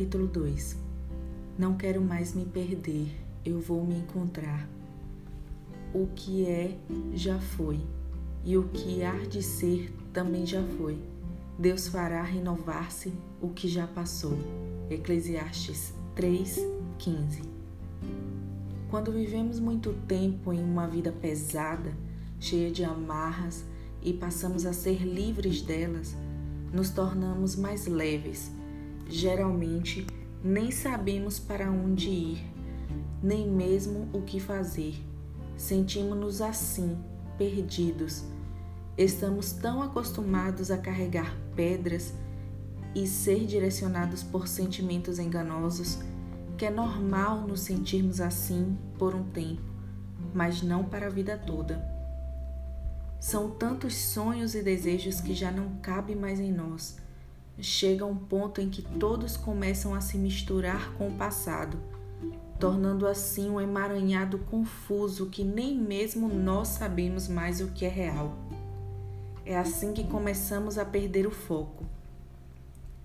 Capítulo 2 Não quero mais me perder, eu vou me encontrar. O que é, já foi, e o que há de ser também já foi. Deus fará renovar-se o que já passou. Eclesiastes 3:15. Quando vivemos muito tempo em uma vida pesada, cheia de amarras e passamos a ser livres delas, nos tornamos mais leves. Geralmente, nem sabemos para onde ir, nem mesmo o que fazer. Sentimos-nos assim, perdidos Estamos tão acostumados a carregar pedras e ser direcionados por sentimentos enganosos que é normal nos sentirmos assim por um tempo, mas não para a vida toda. São tantos sonhos e desejos que já não cabem mais em nós. Chega um ponto em que todos começam a se misturar com o passado, tornando assim um emaranhado confuso que nem mesmo nós sabemos mais o que é real. É assim que começamos a perder o foco.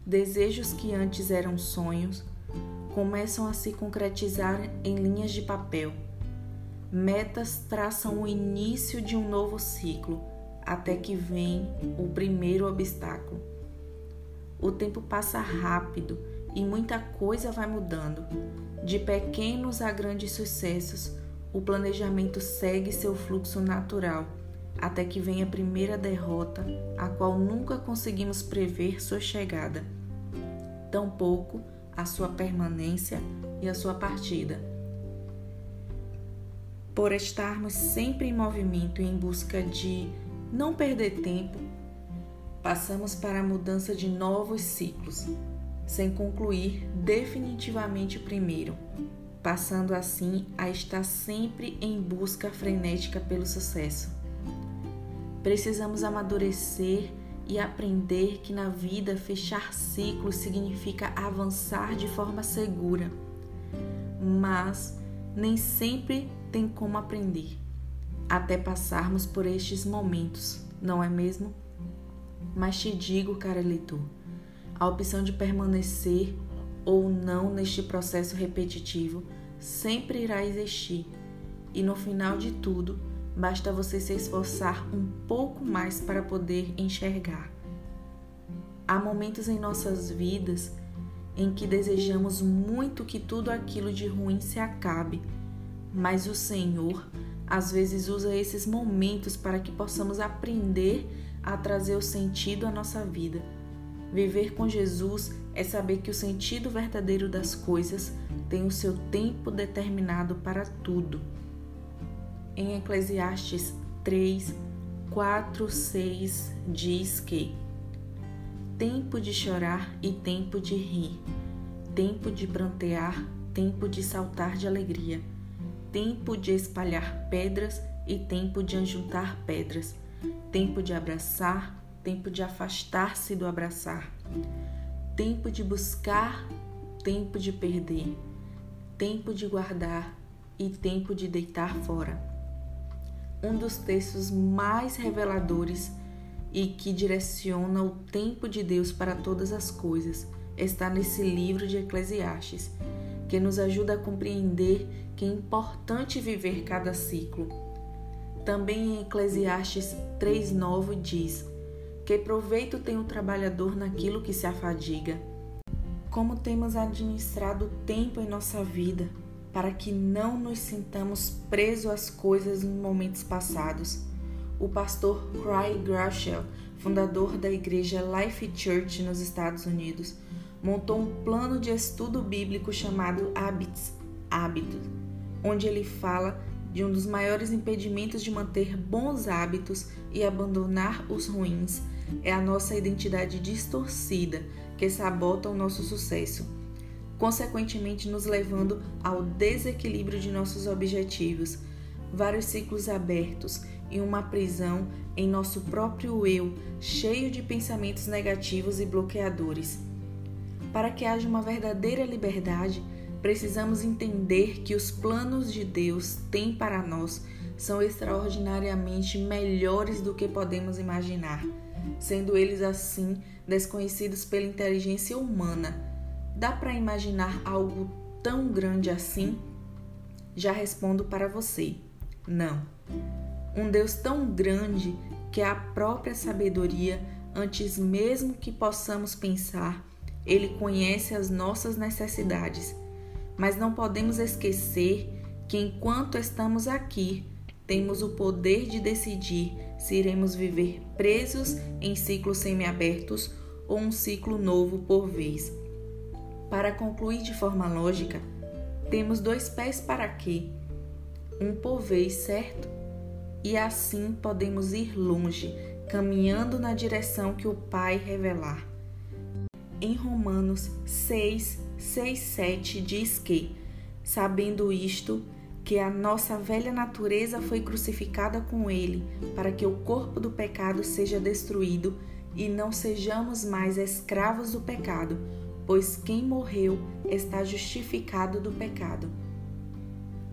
Desejos que antes eram sonhos começam a se concretizar em linhas de papel. Metas traçam o início de um novo ciclo, até que vem o primeiro obstáculo. O tempo passa rápido e muita coisa vai mudando. De pequenos a grandes sucessos, o planejamento segue seu fluxo natural até que venha a primeira derrota, a qual nunca conseguimos prever sua chegada, tampouco a sua permanência e a sua partida. Por estarmos sempre em movimento e em busca de não perder tempo, passamos para a mudança de novos ciclos, sem concluir definitivamente o primeiro, passando assim a estar sempre em busca frenética pelo sucesso. Precisamos amadurecer e aprender que na vida fechar ciclos significa avançar de forma segura. Mas nem sempre tem como aprender, até passarmos por estes momentos, não é mesmo? Mas te digo, cara leitor, a opção de permanecer ou não neste processo repetitivo sempre irá existir, e no final de tudo, Basta você se esforçar um pouco mais para poder enxergar. Há momentos em nossas vidas em que desejamos muito que tudo aquilo de ruim se acabe, mas o Senhor às vezes usa esses momentos para que possamos aprender a trazer o sentido à nossa vida. Viver com Jesus é saber que o sentido verdadeiro das coisas tem o seu tempo determinado para tudo em Eclesiastes 3, 4, 6 diz que tempo de chorar e tempo de rir, tempo de prantear, tempo de saltar de alegria, tempo de espalhar pedras e tempo de ajuntar pedras, tempo de abraçar, tempo de afastar-se do abraçar, tempo de buscar, tempo de perder, tempo de guardar e tempo de deitar fora. Um dos textos mais reveladores e que direciona o tempo de Deus para todas as coisas está nesse livro de Eclesiastes, que nos ajuda a compreender que é importante viver cada ciclo. Também em Eclesiastes 3:9 diz: Que proveito tem o trabalhador naquilo que se afadiga? Como temos administrado o tempo em nossa vida? para que não nos sintamos presos às coisas em momentos passados. O pastor Craig Groeschel, fundador da igreja Life Church nos Estados Unidos, montou um plano de estudo bíblico chamado Habits, Hábitos, onde ele fala de um dos maiores impedimentos de manter bons hábitos e abandonar os ruins é a nossa identidade distorcida que sabota o nosso sucesso consequentemente nos levando ao desequilíbrio de nossos objetivos, vários ciclos abertos e uma prisão em nosso próprio eu, cheio de pensamentos negativos e bloqueadores. Para que haja uma verdadeira liberdade, precisamos entender que os planos de Deus têm para nós são extraordinariamente melhores do que podemos imaginar, sendo eles assim desconhecidos pela inteligência humana Dá para imaginar algo tão grande assim? Já respondo para você: não. Um Deus tão grande que é a própria sabedoria, antes mesmo que possamos pensar, ele conhece as nossas necessidades. Mas não podemos esquecer que enquanto estamos aqui, temos o poder de decidir se iremos viver presos em ciclos semiabertos ou um ciclo novo por vez. Para concluir de forma lógica, temos dois pés para quê? Um por vez, certo? E assim podemos ir longe, caminhando na direção que o Pai revelar. Em Romanos 6, 6, 7 diz que, sabendo isto, que a nossa velha natureza foi crucificada com ele, para que o corpo do pecado seja destruído e não sejamos mais escravos do pecado, pois quem morreu está justificado do pecado.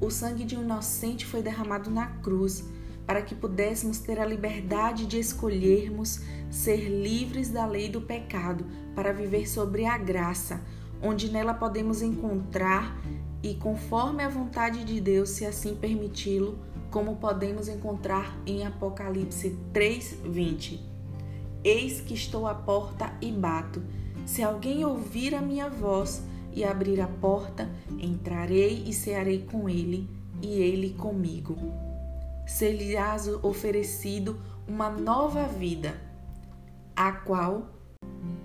O sangue de um inocente foi derramado na cruz para que pudéssemos ter a liberdade de escolhermos ser livres da lei do pecado para viver sobre a graça, onde nela podemos encontrar e, conforme a vontade de Deus, se assim permiti-lo, como podemos encontrar em Apocalipse 3:20. Eis que estou à porta e bato. Se alguém ouvir a minha voz e abrir a porta, entrarei e cearei com ele, e ele comigo. Ser-lhes oferecido uma nova vida, a qual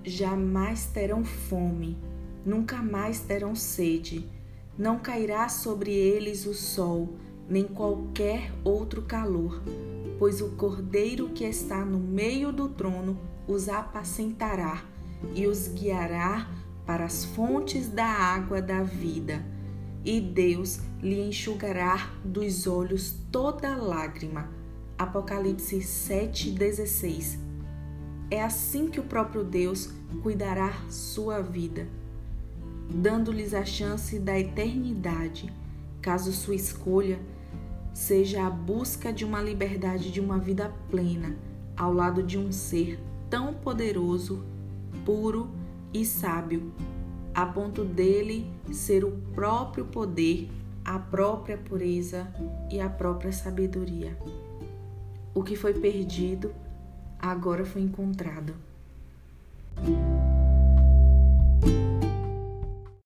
jamais terão fome, nunca mais terão sede não cairá sobre eles o sol, nem qualquer outro calor, pois o Cordeiro que está no meio do trono os apacentará e os guiará para as fontes da água da vida. E Deus lhe enxugará dos olhos toda lágrima. Apocalipse 7,16. É assim que o próprio Deus cuidará sua vida dando-lhes a chance da eternidade, caso sua escolha seja a busca de uma liberdade de uma vida plena, ao lado de um ser tão poderoso, puro e sábio, a ponto dele ser o próprio poder, a própria pureza e a própria sabedoria. O que foi perdido agora foi encontrado.